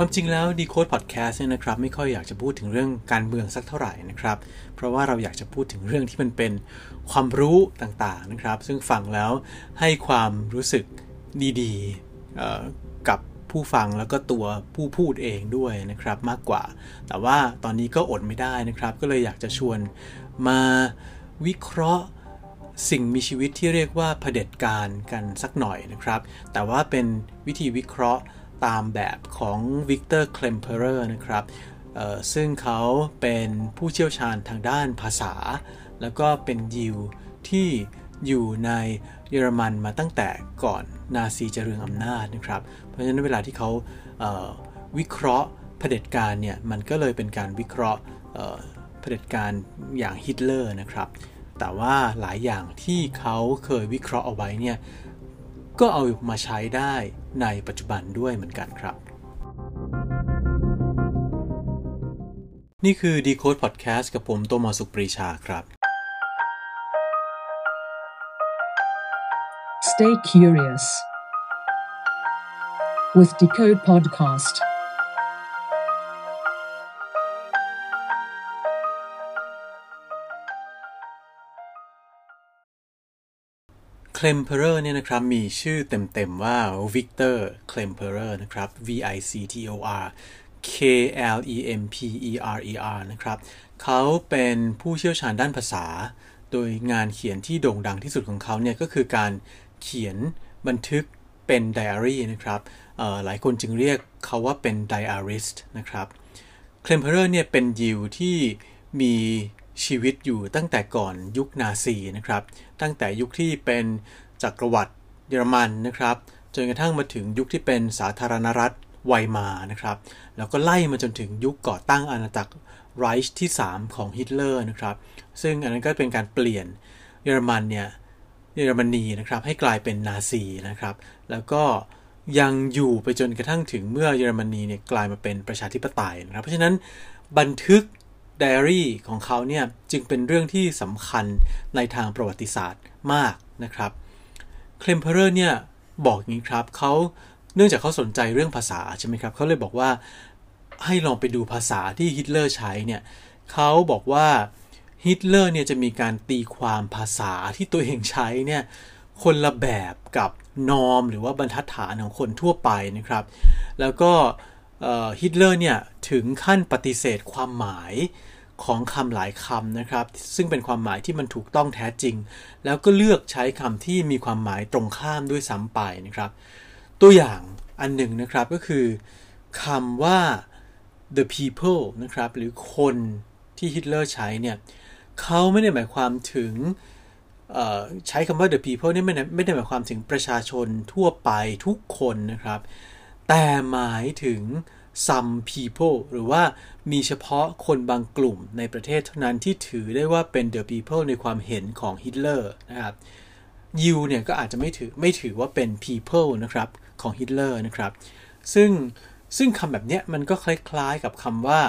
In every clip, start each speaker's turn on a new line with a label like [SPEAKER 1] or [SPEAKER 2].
[SPEAKER 1] ความจริงแล้ว Decode Podcast เนี่ยนะครับไม่ค่อยอยากจะพูดถึงเรื่องการเมืองสักเท่าไหร่นะครับ เพราะว่าเราอยากจะพูดถึงเรื่องที่มันเป็นความรู้ต่างๆนะครับ ซึ่งฟังแล้วให้ความรู้สึกดีๆกับผู้ฟังแล้วก็ตัวผู้พูดเองด้วยนะครับมากกว่า แต่ว่าตอนนี้ก็อดไม่ได้นะครับ ก็เลยอยากจะชวนมาวิเคราะห์สิ่งมีชีวิตที่เรียกว่าเผด็จการกันสักหน่อยนะครับ แต่ว่าเป็นวิธีวิเคราะห์ ตามแบบของวิกเตอร์เคลมเพอร์นะครับซึ่งเขาเป็นผู้เชี่ยวชาญทางด้านภาษา แล้วก็เป็นยิวที่อยู่ในเยอรมันมาตั้งแต่ก่อนนาซีจะเรืองอำนาจนะครับ เพราะฉะนั้นเวลาที่เขาเวิเคราะห์เผด็จการเนี่ยมันก็เลยเป็นการวิเคราะห์เผด็จการอย่างฮิตเลอร์นะครับ แต่ว่าหลายอย่างที่เขาเคยวิเคราะห์เอาไว้เนี่ยก็เอามาใช้ได้ ในปัจจุบันด้วยเหมือนกันครับ นี่คือ Decode Podcast กับผมโตมอสุปรีชาครับ
[SPEAKER 2] Stay curious with Decode Podcast.
[SPEAKER 1] K l e m p e r e r เนี่ยนะครับมีชื่อเต็มๆว่า Victor k l e m p e r e r นะครับ V I C T O R K L E M P E R E R นะครับเขาเป็นผู้เชี่ยวชาญด้านภาษา โดยงานเขียนที่โด่งดังที่สุดของเขาเนี่ยก็คือการเขียนบันทึกเป็นไดอารี่นะครับหลายคนจึงเรียกเขาว่าเป็นไดอาริสต์นะครับเคลมเพอร์เนี่ยเป็นยิวที่มี ชีวิตอยู่ตั้งแต่ก่อนยุคนาซีนะครับ ตั้งแต่ยุคที่เป็นจักรวรรดิเยอรมันนะครับ จนกระทั่งมาถึงยุคที่เป็นสาธารณรัฐไวมานะครับ แล้วก็ไล่มาจนถึงยุคก่อตั้งอาณาจักรไรช์ที่ 3 ของฮิตเลอร์นะครับ ซึ่งอันนั้นก็เป็นการเปลี่ยนเยอรมันเนี่ยเยอรมนีนะครับให้กลายเป็นนาซีนะครับ แล้วก็ยังอยู่ไปจนกระทั่งถึงเมื่อเยอรมนีเนี่ยกลายมาเป็นประชาธิปไตยนะครับ เพราะฉะนั้นบันทึก ไดอารี่ของเขาเนี่ยจึงเป็นเรื่องที่สำคัญในทางประวัติศาสตร์มากนะครับเคลมเพอร์เนี่ยบอกอย่างนี้ครับเขาเนื่องจากเขาสนใจเรื่องภาษาใช่ไหมครับเขาเลยบอกว่าให้ลองไปดูภาษาที่ฮิตเลอร์ใช้เนี่ยเขาบอกว่าฮิตเลอร์เนี่ยจะมีการตีความภาษาที่ตัวเองใช้เนี่ยคนละแบบกับ norm หรือว่าบรรทัดฐานของคนทั่วไปนะครับ แล้วก็ ฮิตเลอร์เนี่ยถึงขั้นปฏิเสธความหมายของคำหลายคำนะครับ ซึ่งเป็นความหมายที่มันถูกต้องแท้จริง แล้วก็เลือกใช้คำที่มีความหมายตรงข้ามด้วยซ้ำไปนะครับ ตัวอย่างอันหนึ่งนะครับก็คือคำว่า the people นะครับหรือคนที่ฮิตเลอร์ใช้เนี่ยเขาไม่ได้หมายความถึงใช้คำว่า the people นี่ไม่ได้ไม่ได้หมายความถึงประชาชนทั่วไปทุกคนนะครับ แต่หมายถึง some people หรือว่ามีเฉพาะคนบางกลุ่มในประเทศเท่านั้นที่ถือได้ว่าเป็น the people ในความเห็นของฮิตเลอร์นะครับยิวเนี่ยก็อาจจะไม่ถือไม่ถือว่าเป็น people นะครับของฮิตเลอร์นะครับ ซึ่งซึ่งคำแบบเนี้ยมันก็คล้ายๆกับคำว่า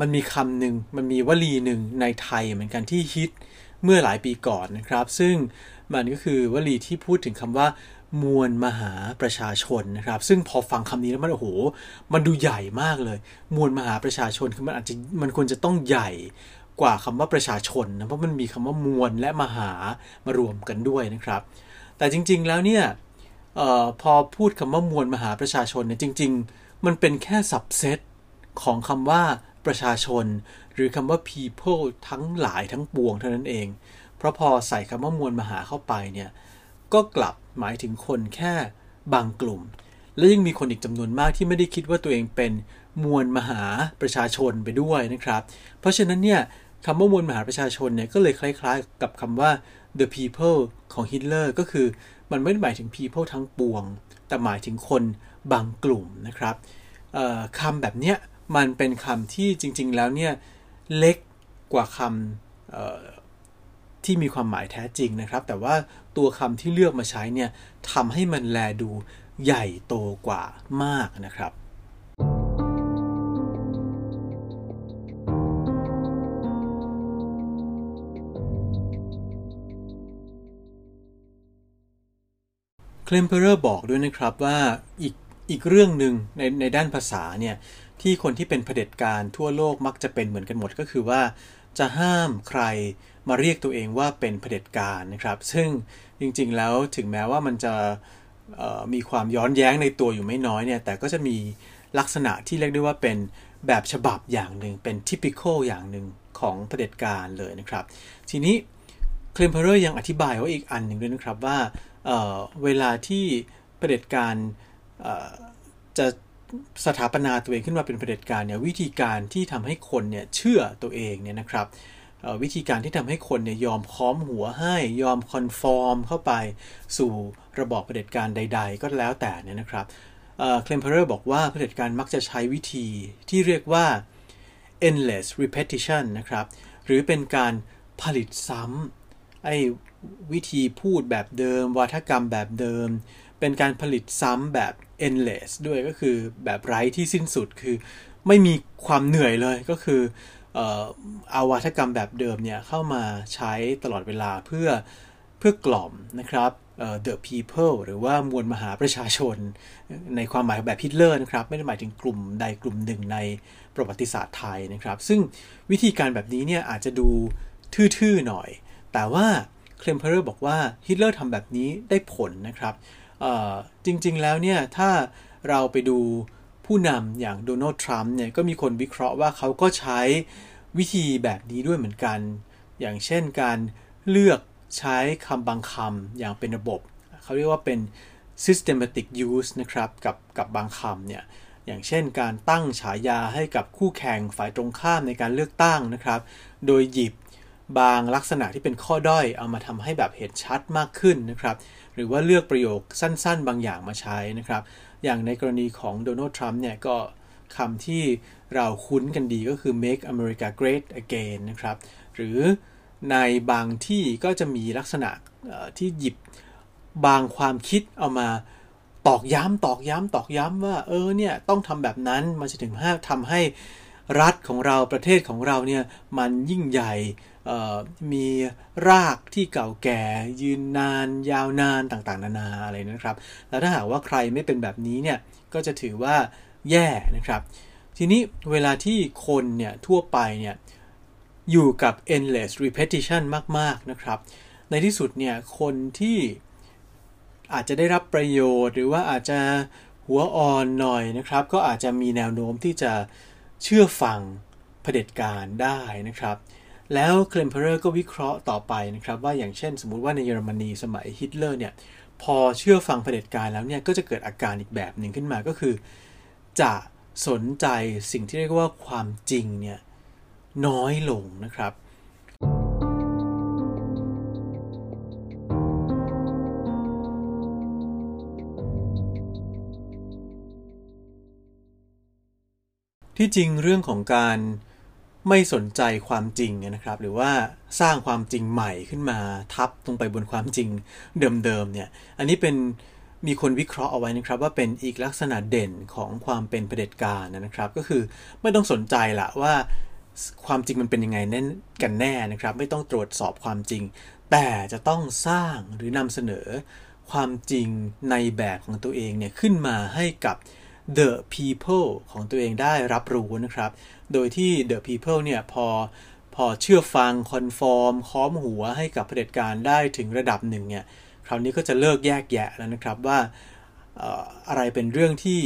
[SPEAKER 1] มันมีคำหนึ่งมันมีวลีหนึ่งในไทยเหมือนกันที่ฮิตเมื่อหลายปีก่อนนะครับ ซึ่งมันก็คือวลีที่พูดถึงคำว่า มวลมหาประชาชนนะครับ ซึ่งพอฟังคำนี้แล้วมันโอ้โห มันดูใหญ่มากเลย มวลมหาประชาชนคือมันอาจจะมันควรจะต้องใหญ่กว่าคำว่าประชาชนนะเพราะมันมีคำว่ามวลและมหามารวมกันด้วยนะครับ แต่จริง ๆแล้วเนี่ยออพอพูดคำว่ามวลมหาประชาชนเนี่ยจริง ๆ มันเป็นแค่สับเซตของคำว่าประชาชน หรือคำว่า people ทั้งหลายทั้งปวงเท่านั้นเอง เพราะพอใส่คำว่ามวลมหาเข้าไปเนี่ยก็กลับ หมายถึงคนแค่บางกลุ่ม และยังมีคนอีกจำนวนมากที่ไม่ได้คิดว่าตัวเองเป็นมวลมหาประชาชนไปด้วยนะครับ เพราะฉะนั้นเนี่ยคำว่ามวลมหาประชาชนเนี่ยก็เลยคล้ายๆ กับคำว่า the people ของฮิตเลอร์ก็คือมันไม่ได้หมายถึง people ทั้งปวง แต่หมายถึงคนบางกลุ่มนะครับคำแบบเนี้ยมันเป็นคำที่จริง ๆ แล้วเนี่ยเล็กกว่าคำ ที่มีความหมายแท้จริงนะครับ แต่ว่าตัวคำที่เลือกมาใช้เนี่ยทำให้มันแลดูใหญ่โตกว่ามากนะครับเคลมเพอร์บอกด้วยนะครับว่าอีกอีกเรื่องหนึ่งในในด้านภาษาเนี่ยที่คนที่เป็นเผด็จการทั่วโลกมักจะเป็นเหมือนกันหมดก็คือว่า จะห้ามใครมาเรียกตัวเองว่าเป็นเผด็จการนะครับ ซึ่งจริงๆแล้วถึงแม้ว่ามันจะมีความย้อนแย้งในตัวอยู่ไม่น้อยเนี่ย แต่ก็จะมีลักษณะที่เรียกได้ว่าเป็นแบบฉบับอย่างหนึ่ง เป็น typical อย่างหนึ่งของเผด็จการเลยนะครับ ทีนี้เคลมเพอร์ยังอธิบายไว้อีกอันหนึ่งด้วยนะครับว่าเเวลาที่เผด็จการจะ สถาปนาตัวเองขึ้นมาเป็นเผด็จการเนี่ยวิธีการที่ทำให้คนเนี่ยเชื่อตัวเองเนี่ยนะครับวิธีการที่ทำให้คนเนี่ยยอมค้อมหัวให้ยอม conform เข้าไปสู่ระบอบเผด็จการใด ๆ ก็แล้วแต่เนี่ยนะครับเคลมเพอร์บอกว่าเผด็จการมักจะใช้วิธีที่เรียกว่า endless repetition นะครับ หรือเป็นการผลิตซ้ำไอ้วิธีพูดแบบเดิมวัฒกรรมแบบเดิม เป็นการผลิตซ้ำแบบ endless ด้วยก็คือแบบไร้ที่สิ้นสุดคือไม่มีความเหนื่อยเลยก็คือเอาวัฒกรรมแบบเดิมเนี่ยเข้ามาใช้ตลอดเวลาเพื่อเพื่อกล่อมนะครับ the people หรือว่ามวลมหาประชาชน ในความหมายแบบฮิตเลอร์นะครับ ไม่ได้หมายถึงกลุ่มใดกลุ่มหนึ่งในประวัติศาสตร์ไทยนะครับ ซึ่งวิธีการแบบนี้เนี่ยอาจจะดูทื่อๆหน่อย แต่ว่าเคลมเพอร์บอกว่าฮิตเลอร์ทำแบบนี้ได้ผลนะครับ จริง ๆ แล้วเนี่ยถ้าเราไปดูผู้นำอย่างโดนัลด์ทรัมป์เนี่ยก็มีคนวิเคราะห์ว่าเขาก็ใช้วิธีแบบนี้ด้วยเหมือนกัน อย่างเช่นการเลือกใช้คำบางคำอย่างเป็นระบบ เขาเรียกว่าเป็น systematic use นะครับกับกับบางคำเนี่ยอย่างเช่นการตั้งฉายาให้กับคู่แข่งฝ่ายตรงข้ามในการเลือกตั้งนะครับ โดยหยิบบางลักษณะที่เป็นข้อด้อยเอามาทำให้แบบเห็นชัดมากขึ้นนะครับ หรือว่าเลือกประโยคสั้นๆ บางอย่างมาใช้นะครับ อย่างในกรณีของโดนัลด์ทรัมป์เนี่ยก็คำที่เราคุ้นกันดีก็คือ make America great again นะครับ หรือในบางที่ก็จะมีลักษณะที่หยิบบางความคิดเอามาตอกย้ำตอกย้ำตอกย้ำว่าเออเนี่ยต้องทำแบบนั้นมันจะถึงห้าทำให้รัฐของเราประเทศของเราเนี่ยมันยิ่งใหญ่ มีรากที่เก่าแก่ ยืนนาน ยาวนานต่างๆ นานาอะไรนะครับ แล้วถ้าหากว่าใครไม่เป็นแบบนี้เนี่ยก็จะถือว่าแย่นะครับ ทีนี้เวลาที่คนเนี่ยทั่วไปเนี่ยอยู่กับ endless repetition มาก ๆ นะครับ ในที่สุดเนี่ยคนที่อาจจะได้รับประโยชน์ หรือว่าอาจจะหัวอ่อนหน่อยนะครับ ก็อาจจะมีแนวโน้มที่จะเชื่อฟังเผด็จการได้นะครับ แล้วเคลมเพอร์ก็วิเคราะห์ต่อไปนะครับว่าอย่างเช่นสมมุติว่าในเยอรมนีสมัยฮิตเลอร์เนี่ยพอเชื่อฟังเผด็จการแล้วเนี่ยก็จะเกิดอาการอีกแบบหนึ่งขึ้นมาก็คือ จะสนใจสิ่งที่เรียกว่าความจริงเนี่ยน้อยลงนะครับที่จริงเรื่องของการ ไม่สนใจความจริงนะครับ หรือว่าสร้างความจริงใหม่ขึ้นมาทับลงไปบนความจริงเดิมๆเนี่ยอันนี้เป็นมีคนวิเคราะห์เอาไว้นะครับว่าเป็นอีกลักษณะเด่นของความเป็นเผด็จการนะครับ ก็คือไม่ต้องสนใจละว่าความจริงมันเป็นยังไงแน่กันแน่นะครับ ไม่ต้องตรวจสอบความจริง แต่จะต้องสร้างหรือนำเสนอความจริงในแบบของตัวเองเนี่ยขึ้นมาให้กับ the people ของตัวเองได้รับรู้นะครับ โดยที่ the people เนี่ยพอพอเชื่อฟังคอนฟอร์มค้อมหัวให้กับเผด็จการได้ถึงระดับหนึ่งเนี่ยคราวนี้ก็จะเลิกแยกแยะแล้วนะครับว่าอะไรเป็นเรื่องที่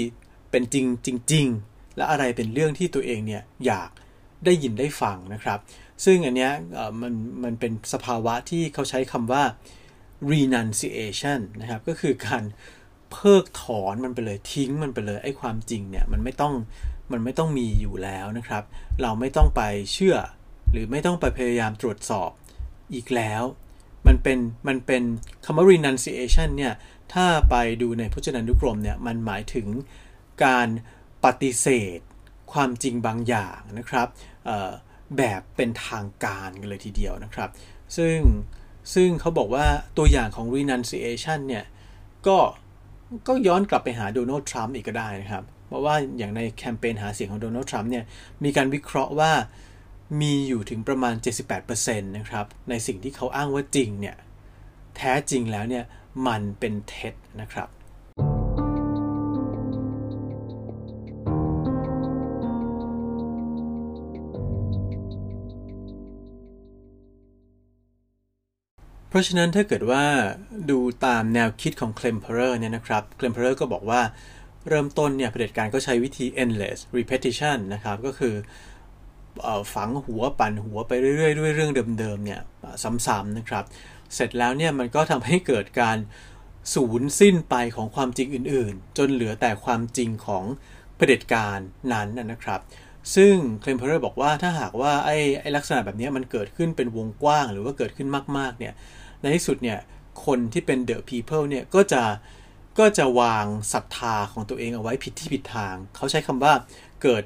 [SPEAKER 1] เป็นจริงจริง ๆ และอะไรเป็นเรื่องที่ตัวเองเนี่ยอยากได้ยินได้ฟังนะครับ ซึ่งอันเนี้ยมันมันเป็นสภาวะที่เขาใช้คำว่า renunciation นะครับ ก็คือการ เพิกถอนมันไปเลยทิ้งมันไปเลยไอ้ความจริงเนี่ยมันไม่ต้องมันไม่ต้องมีอยู่แล้วนะครับ เราไม่ต้องไปเชื่อ หรือไม่ต้องไปพยายามตรวจสอบอีกแล้ว มันเป็นมันเป็นคำว่า renunciation เนี่ยถ้าไปดูในพจนานุกรมเนี่ยมันหมายถึงการปฏิเสธความจริงบางอย่างนะครับแบบเป็นทางการกันเลยทีเดียวนะครับ ซึ่งซึ่งเขาบอกว่าตัวอย่างของ renunciation เนี่ยก็ ก็ย้อนกลับไปหาโดนัลด์ทรัมป์อีกก็ได้นะครับ เพราะว่าอย่างในแคมเปญหาเสียงของโดนัลด์ทรัมป์เนี่ยมีการวิเคราะห์ว่ามีอยู่ถึงประมาณ 78%นะครับในสิ่งที่เขาอ้างว่าจริงเนี่ยแท้จริงแล้วเนี่ยมันเป็นเท็จนะครับ พราะฉะนั้นถ้าเกิดว่าดูตามแนวคิดของ Klemperer เนี่ยนะครับ Klemperer ก็บอกว่าเริ่มต้นเนี่ยเผด็จการก็ใช้วิธี endless repetition นะครับ ก็คือฝังหัวปั่นหัวไปเรื่อยๆด้วยเรื่องเดิมๆเนี่ยซ้ำๆนะครับ เสร็จแล้วเนี่ยมันก็ทำให้เกิดการสูญสิ้นไปของความจริงอื่นๆ จนเหลือแต่ความจริงของเผด็จการนั้นนะครับ ซึ่งเคลมเพอร์บอกว่าถ้าหากว่าไอ้ไอลักษณะแบบนี้มันเกิดขึ้นเป็นวงกว้าง หรือว่าเกิดขึ้นมากๆเนี่ย ในที่สุดเนี่ยคนที่เป็น the people เนี่ยก็จะก็จะวางศรัทธาของตัวเองเอาไว้ผิดที่ผิดทาง เขาใช้คำว่าเกิด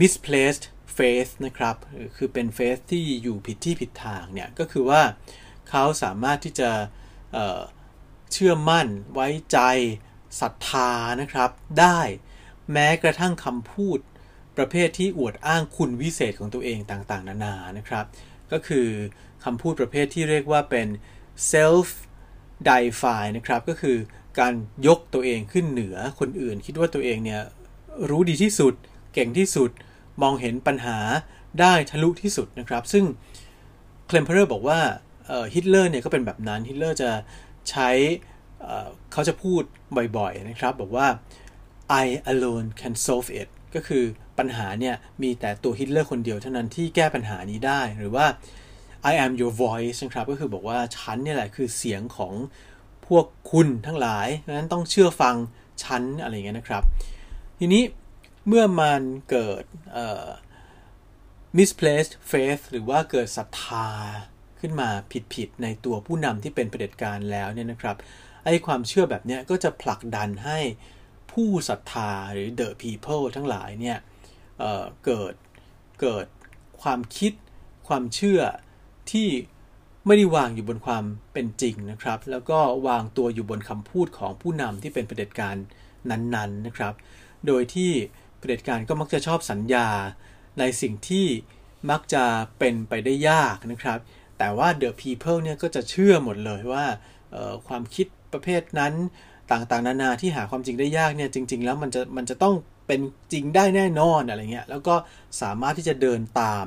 [SPEAKER 1] misplaced faith นะครับ คือเป็น faith ที่อยู่ผิดที่ผิดทางเนี่ย ก็คือว่าเขาสามารถที่จะเเชื่อมั่นไว้ใจศรัทธานะครับ ได้แม้กระทั่งคำพูดประเภทที่อวดอ้างคุณวิเศษของตัวเองต่างๆ นานานะครับ ก็คือคำพูดประเภทที่เรียกว่าเป็น self deify นะครับก็คือการยกตัวเองขึ้นเหนือคนอื่น คิดว่าตัวเองเนี่ยรู้ดีที่สุด เก่งที่สุด มองเห็นปัญหาได้ทะลุที่สุดนะครับ ซึ่งเคลมเพอร์บอกว่าฮิตเลอร์เนี่ยก็เป็นแบบนั้นฮิตเลอร์จะใช้เขาจะพูดบ่อยๆนะครับบอกว่า I alone can solve it ก็คือปัญหาเนี่ยมีแต่ตัวฮิตเลอร์คนเดียวเท่านั้นที่แก้ปัญหานี้ได้หรือว่า I am your voice นะครับก็คือบอกว่าฉันเนี่ยแหละคือเสียงของพวกคุณทั้งหลายดังนั้นต้องเชื่อฟังฉันอะไรเงี้ยนะครับ ทีนี้เมื่อมันเกิด misplaced faith หรือว่าเกิดศรัทธาขึ้นมาผิดๆในตัวผู้นำที่เป็นเผด็จการแล้วเนี่ยนะครับไอ้ความเชื่อแบบนี้ก็จะผลักดันให้ผู้ศรัทธาหรือ the people ทั้งหลายเนี่ยเเกิดเกิดความคิดความเชื่อ ที่ไม่ได้วางอยู่บนความเป็นจริงนะครับ แล้วก็วางตัวอยู่บนคำพูดของผู้นำที่เป็นเผด็จการนั้นๆนนนะครับ โดยที่เผด็จการก็มักจะชอบสัญญาในสิ่งที่มักจะเป็นไปได้ยากนะครับ แต่ว่า the people เนี่ยก็จะเชื่อหมดเลยว่าความคิดประเภทนั้นต่างๆ นานาที่หาความจริงได้ยากเนี่ยจริง ๆ แล้วมันจะมันจะต้องเป็นจริงได้แน่นอนอะไรเงี้ยแล้วก็สามารถที่จะเดินตาม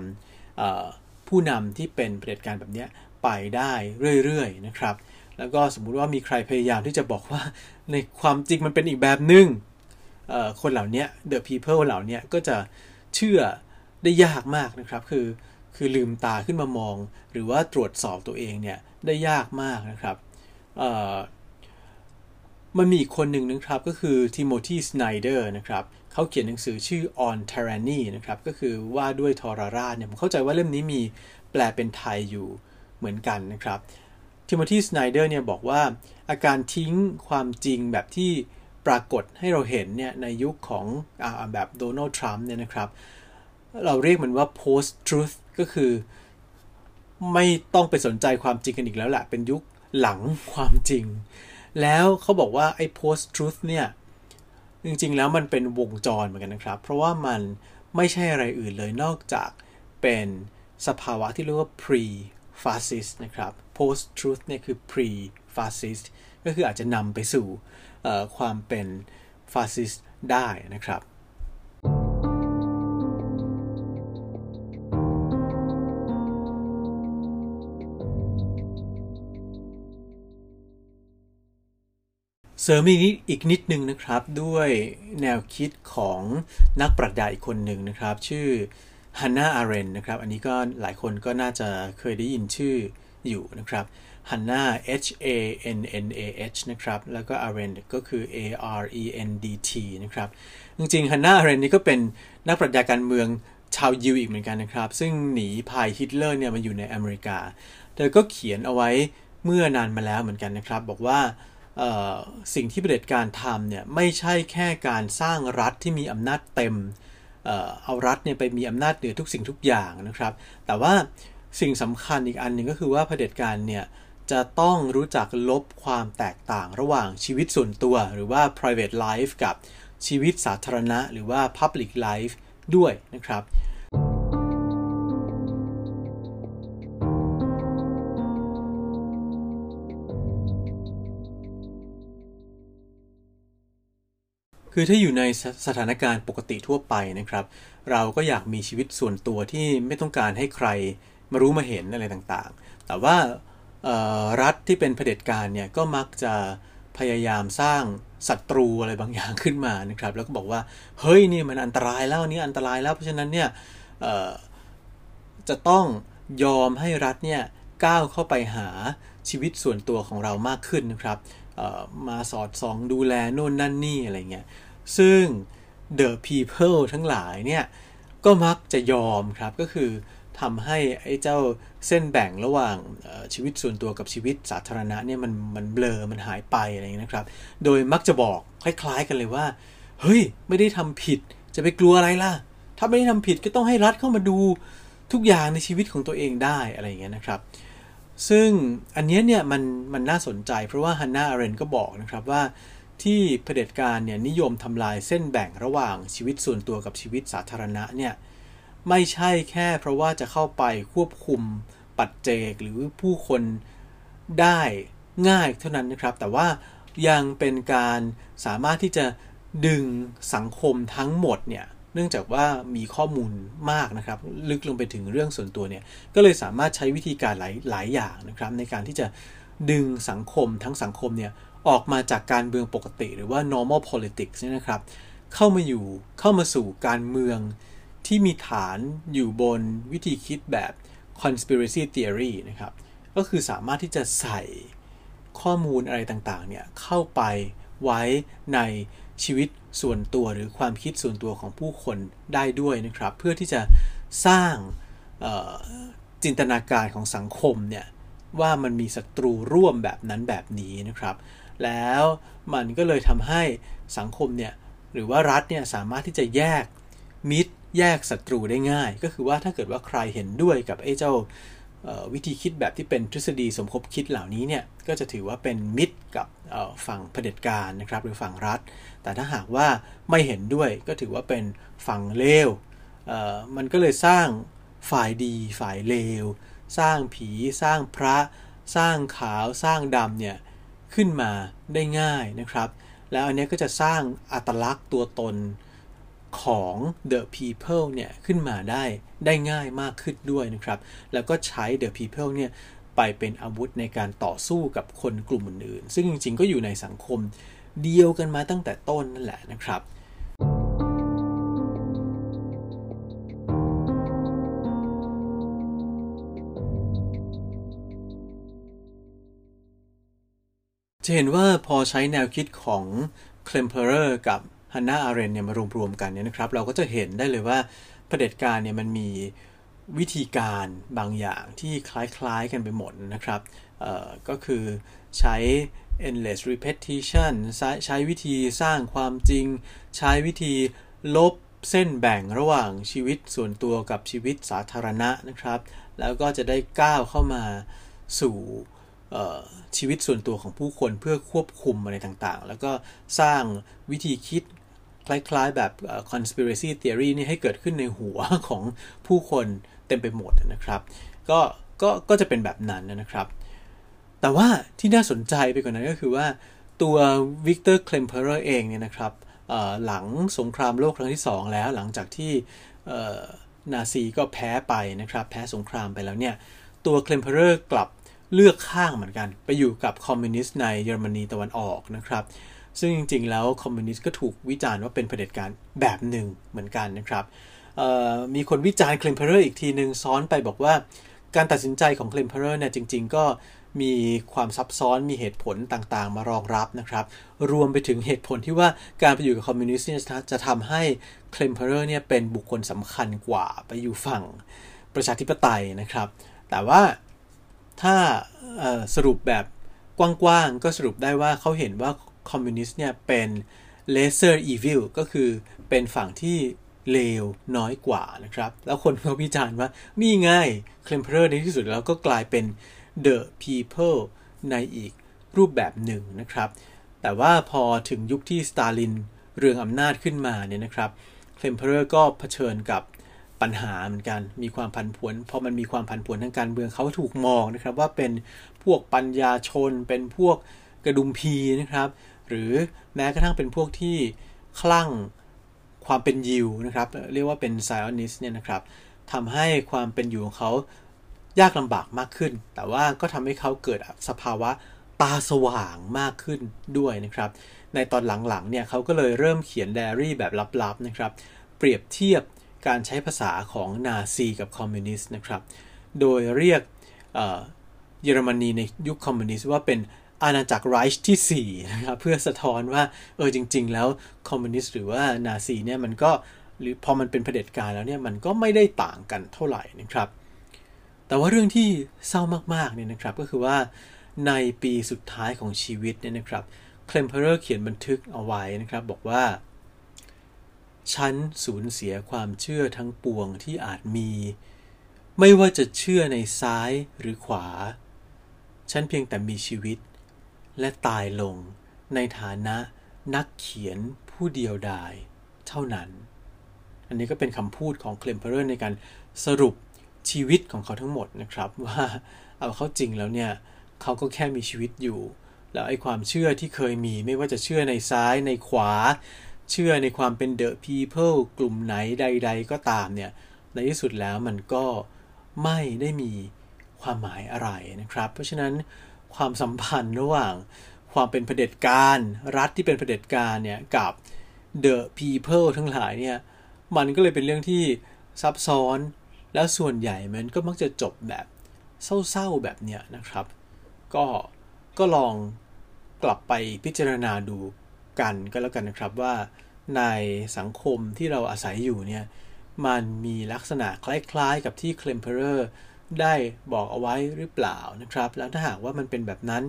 [SPEAKER 1] ผู้นำที่เป็นเผด็จการแบบนี้ไปได้เรื่อยๆนะครับ แล้วก็สมมุติว่ามีใครพยายามที่จะบอกว่าในความจริงมันเป็นอีกแบบหนึง่งคนเหล่านี้ the people เหล่านี้ก็จะเชื่อได้ยากมากนะครับ คือคือลืมตาขึ้นมามอง หรือว่าตรวจสอบตัวเองเนี่ยได้ยากมากนะครับ มันมีอีกคนหนึ่งนะครับก็คือทิโมธีสไนเดอร์นะครับเขาเขียนหนังสือชื่อ On Tyranny นะครับก็คือว่าด้วยทรราชเนี่ยผมเข้าใจว่าเล่มนี้มีแปลเป็นไทยอยู่เหมือนกันนะครับทิโมธีสไนเดอร์เนี่ยบอกว่าอาการทิ้งความจริงแบบที่ปรากฏให้เราเห็นเนี่ยในยุคของอแบบโดนัลด์ทรัมป์เนี่ยนะครับ เราเรียกมันว่า post truth ก็คือ ไม่ต้องไปสนใจความจริงกันอีกแล้วแหละเป็นยุคหลังความจริง แล้วเขาบอกว่าไอ้ post truth เนี่ย จริงๆ แล้วมันเป็นวงจรเหมือนกันนะครับ เพราะว่ามันไม่ใช่อะไรอื่นเลยนอกจากเป็นสภาวะที่เรียกว่า pre fascist นะครับ post truth เนี่ยคือ pre fascist ก็คืออาจจะนำไปสู่ความเป็นฟาสซิสต์ได้นะครับ เสริมอีกอีกนิดนึงนะครับด้วยแนวคิดของนักปรัชญาอีกคนหนึ่งนะครับ ชื่อฮันนาอาเรนท์นะครับ อันนี้ก็หลายคนก็น่าจะเคยได้ยินชื่ออยู่นะครับฮันนา H A N N A H นะครับ แล้วก็อาร์เรนก็คือ A R E N D T นะครับ จริงๆฮันนาอาร์เรนนี่ก็เป็นนักปรัชญาการเมืองชาวยิวอีกเหมือนกันนะครับ ซึ่งหนีภัยฮิตเลอร์เนี่ยมาอยู่ในอเมริกา เธอก็เขียนเอาไว้เมื่อนานมาแล้วเหมือนกันนะครับ บอกว่า สิ่งที่เผด็จการทำเนี่ยไม่ใช่แค่การสร้างรัฐที่มีอำนาจเต็มเอารัฐเนี่ยไปมีอำนาจเหนือทุกสิ่งทุกอย่างนะครับ แต่ว่าสิ่งสำคัญอีกอันหนึ่งก็คือว่าเผด็จการเนี่ยจะต้องรู้จักลบความแตกต่างระหว่างชีวิตส่วนตัว หรือว่า private life กับชีวิตสาธารณะ หรือว่า public life ด้วยนะครับ คือถ้าอยู่ในสถานการณ์ปกติทั่วไปนะครับ เราก็อยากมีชีวิตส่วนตัวที่ไม่ต้องการให้ใครมารู้มาเห็นอะไรต่างๆ แต่ว่ารัฐที่เป็นเผด็จการเนี่ยก็มักจะพยายามสร้างศัตรูอะไรบางอย่างขึ้นมานะครับ แล้วก็บอกว่าเฮ้ยนี่มันอันตรายแล้วนี่อันตรายแล้วเพราะฉะนั้นเนี่ยจะต้องยอมให้รัฐเนี่ยก้าวเข้าไปหาชีวิตส่วนตัวของเรามากขึ้นนะครับมาสอดส่องดูแลโน่นนั่นนี่อะไรเงี้ย ซึ่ง the people ทั้งหลายเนี่ยก็มักจะยอมครับก็คือทำให้ไอ้เจ้าเส้นแบ่งระหว่างชีวิตส่วนตัวกับชีวิตสาธารณะเนี่ยมันมันเบลอมันหายไปอะไรอย่างนี้นะครับ โดยมักจะบอกคล้าย ๆ กันเลยว่า เฮ้ย ไม่ได้ทำผิดจะไปกลัวอะไรล่ะ ถ้าไม่ได้ทำผิดก็ต้องให้รัฐเข้ามาดูทุกอย่างในชีวิตของตัวเองได้อะไรอย่างเงี้ยนะครับ ซึ่งอันนี้เนี่ยมันมันน่าสนใจเพราะว่าฮันนาอาเรนก็บอกนะครับว่า ที่เผด็จการเนี่ยนิยมทำลายเส้นแบ่งระหว่างชีวิตส่วนตัวกับชีวิตสาธารณะเนี่ยไม่ใช่แค่เพราะว่าจะเข้าไปควบคุมปัจเจกหรือผู้คนได้ง่ายเท่านั้นนะครับ แต่ว่ายังเป็นการสามารถที่จะดึงสังคมทั้งหมดเนี่ยเนื่องจากว่ามีข้อมูลมากนะครับ ลึกลงไปถึงเรื่องส่วนตัวเนี่ยก็เลยสามารถใช้วิธีการหลายหลายอย่างนะครับ ในการที่จะดึงสังคมทั้งสังคมเนี่ย ออกมาจากการเมืองปกติหรือว่า normal politics นี่นะครับ เข้ามาอยู่เข้ามาสู่การเมืองที่มีฐานอยู่บนวิธีคิดแบบ conspiracy theory นะครับ ก็คือสามารถที่จะใส่ข้อมูลอะไรต่างๆ เนี่ยเข้าไปไว้ในชีวิตส่วนตัวหรือความคิดส่วนตัวของผู้คนได้ด้วยนะครับ เพื่อที่จะสร้างจินตนาการของสังคมเนี่ยว่ามันมีศัตรูร่วมแบบนั้นแบบนี้นะครับ แล้วมันก็เลยทำให้สังคมเนี่ยหรือว่ารัฐเนี่ยสามารถที่จะแยกมิตรแยกศัตรูได้ง่าย ก็คือว่าถ้าเกิดว่าใครเห็นด้วยกับไอ้เจ้าวิธีคิดแบบที่เป็นทฤษฎีสมคบคิดเหล่านี้เนี่ยก็จะถือว่าเป็นมิตรกับฝั่งเผด็จการนะครับหรือฝั่งรัฐ แต่ถ้าหากว่าไม่เห็นด้วยก็ถือว่าเป็นฝั่งเลวมันก็เลยสร้างฝ่ายดีฝ่ายเลว สร้างผี สร้างพระ สร้างขาวสร้างดำเนี่ย ขึ้นมาได้ง่ายนะครับ แล้วอันนี้ก็จะสร้างอัตลักษณ์ตัวตนของ the people เนี่ยขึ้นมาได้ได้ง่ายมากขึ้นด้วยนะครับ แล้วก็ใช้ the people เนี่ยไปเป็นอาวุธในการต่อสู้กับคนกลุ่มอื่นๆซึ่งจริงๆ ก็อยู่ในสังคมเดียวกันมาตั้งแต่ต้นนั่นแหละนะครับ จะเห็นว่าพอใช้แนวคิดของ k l e m p e r e r กับฮันนาอาเรนเนี่ยมารวมๆกันเนี่ยนะครับ เราก็จะเห็นได้เลยว่าเผด็จการเนี่ยมันมีวิธีการบางอย่างที่คล้ายๆกันไปหมดนะครับก็คือใช้ endless repetition ใช้วิธีสร้างความจริง ใช้วิธีลบเส้นแบ่งระหว่างชีวิตส่วนตัวกับชีวิตสาธารณะนะครับ แล้วก็จะได้ก้าวเข้ามาสู่ ชีวิตส่วนตัวของผู้คนเพื่อควบคุมอะไรต่างๆ แล้วก็สร้างวิธีคิดคล้ายๆ แบบ conspiracy theory นี่ให้เกิดขึ้นในหัวของผู้คนเต็มไปหมดนะครับ ก็ก็ก็จะเป็นแบบนั้นนะครับ แต่ว่าที่น่าสนใจไปกว่านั้นก็คือว่าตัววิกเตอร์เคลมเพอร์เองเนี่ยนะครับหลังสงครามโลกครั้งที่ 2 แล้วหลังจากที่นาซีก็แพ้ไปนะครับ แพ้สงครามไปแล้วเนี่ย ตัวเคลมเพอร์กลับ เลือกข้างเหมือนกัน ไปอยู่กับคอมมิวนิสต์ในเยอรมนีตะวันออกนะครับ ซึ่งจริง ๆ แล้วคอมมิวนิสต์ก็ถูกวิจารณ์ว่าเป็นเผด็จการแบบหนึ่งเหมือนกันนะครับมีคนวิจารณ์เคลมเพอร์อีกทีหนึ่งซ้อนไปบอกว่า การตัดสินใจของเคลมเพอร์เนี่ยจริง ๆ ก็มีความซับซ้อนมีเหตุผลต่างๆ มารองรับนะครับ รวมไปถึงเหตุผลที่ว่าการไปอยู่กับคอมมิวนิสต์เนี่ยจะทำให้เคลมเพอร์เนี่ยเป็นบุคคลสำคัญกว่าไปอยู่ฝั่งประชาธิปไตยนะครับ แต่ว่า ถ้าสรุปแบบกว้างๆ ก็สรุปได้ว่าเขาเห็นว่าคอมมิวนิสต์เนี่ยเป็น lesser evil ก็คือเป็นฝั่งที่เลวน้อยกว่านะครับ แล้วคนเขาวิจารณ์ว่า นี่ง่ายเคลมเพอร์ในที่สุดแล้วก็กลายเป็น the people ในอีกรูปแบบหนึ่งนะครับ แต่ว่าพอถึงยุคที่สตาลินเรืองอำนาจขึ้นมาเนี่ยนะครับเคลมเพอร์ก็เผชิญกับ ปัญหาเหมือนกัน มีความผันผวนพอมันมีความผันผวนทางการเมืองเขาถูกมองนะครับว่าเป็นพวกปัญญาชน เป็นพวกกระฎุมพีนะครับ หรือแม้กระทั่งเป็นพวกที่คลั่งความเป็นยิวนะครับ เรียกว่าเป็นไซออนิสต์เนี่ยนะครับทำให้ความเป็นอยู่ของเขายากลำบากมากขึ้น แต่ว่าก็ทำให้เขาเกิดสภาวะตาสว่างมากขึ้นด้วยนะครับ ในตอนหลังๆเนี่ยเขาก็เลยเริ่มเขียนไดอารี่แบบลับๆนะครับ เปรียบเทียบ การใช้ภาษาของนาซีกับคอมมิวนิสต์นะครับ โดยเรียกเยอรมนีในยุคคอมมิวนิสต์ว่าเป็นอาณาจักรไรช์ที่4นะครับเพื่อสะท้อนว่าเออจริง ๆ แล้วคอมมิวนิสต์หรือว่านาซีเนี่ยมันก็หรือพอมันเป็นเผด็จการแล้วเนี่ยมันก็ไม่ได้ต่างกันเท่าไหร่นะครับ แต่ว่าเรื่องที่เศร้ามากๆเนี่ยนะครับก็คือว่าในปีสุดท้ายของชีวิตเนี่ยนะครับเคลมเพอร์เขียนบันทึกเอาไว้นะครับบอกว่า ฉันสูญเสียความเชื่อทั้งปวงที่อาจมี ไม่ว่าจะเชื่อในซ้ายหรือขวา ฉันเพียงแต่มีชีวิต และตายลงในฐานะนักเขียนผู้เดียวดายเท่านั้น อันนี้ก็เป็นคำพูดของเคลมเพอร์ในการสรุปชีวิตของเขาทั้งหมดนะครับ ว่าเอาเข้าจริงแล้วเนี่ย เขาก็แค่มีชีวิตอยู่ แล้วไอ้ความเชื่อที่เคยมีไม่ว่าจะเชื่อในซ้ายในขวา เชื่อในความเป็น the people กลุ่มไหนใด ๆ ก็ตามเนี่ย ในที่สุดแล้วมันก็ไม่ได้มีความหมายอะไรนะครับ เพราะฉะนั้นความสัมพันธ์ระหว่างความเป็นเผด็จการรัฐที่เป็นเผด็จการเนี่ยกับ the people ทั้งหลายเนี่ยมันก็เลยเป็นเรื่องที่ซับซ้อน แล้วส่วนใหญ่มันก็มักจะจบแบบเศร้าๆแบบเนี้ยนะครับ ก็ก็ลองกลับไปพิจารณาดู กันก็แล้วกันนะครับว่าในสังคมที่เราอาศัยอยู่เนี่ยมันมีลักษณะคล้ายๆ กับที่เคลมเพอร์ได้บอกเอาไว้หรือเปล่านะครับ แล้วถ้าหากว่ามันเป็นแบบนั้น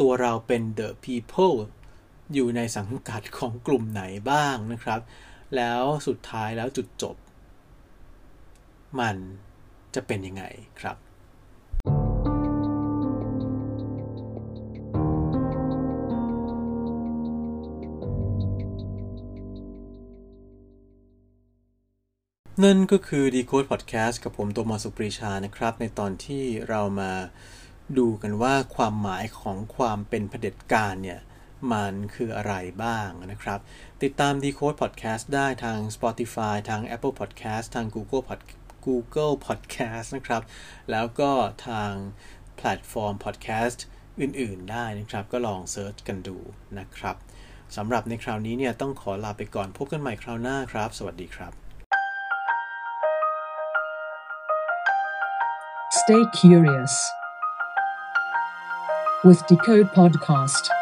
[SPEAKER 1] ตัวเราเป็น the people อยู่ในสังกัดของกลุ่มไหนบ้างนะครับ แล้วสุดท้ายแล้วจุดจบ มันจะเป็นยังไงครับ นั่นก็คือ Decode Podcast กับผมตัวมาสุปรีชานะครับ ในตอนที่เรามาดูกันว่าความหมายของความเป็นเผด็จการเนี่ยมันคืออะไรบ้างนะครับ ติดตาม Decode Podcast ได้ทาง Spotify ทาง Apple Podcast ทาง Google Pod Google Podcast นะครับ แล้วก็ทางแพลตฟอร์ม podcast อื่น ๆ ได้นะครับ ก็ลอง search กันดูนะครับสำหรับในคราวนี้เนี่ยต้องขอลาไปก่อนพบกันใหม่คราวหน้าครับ สวัสดีครับ
[SPEAKER 2] Stay curious with Decode Podcast.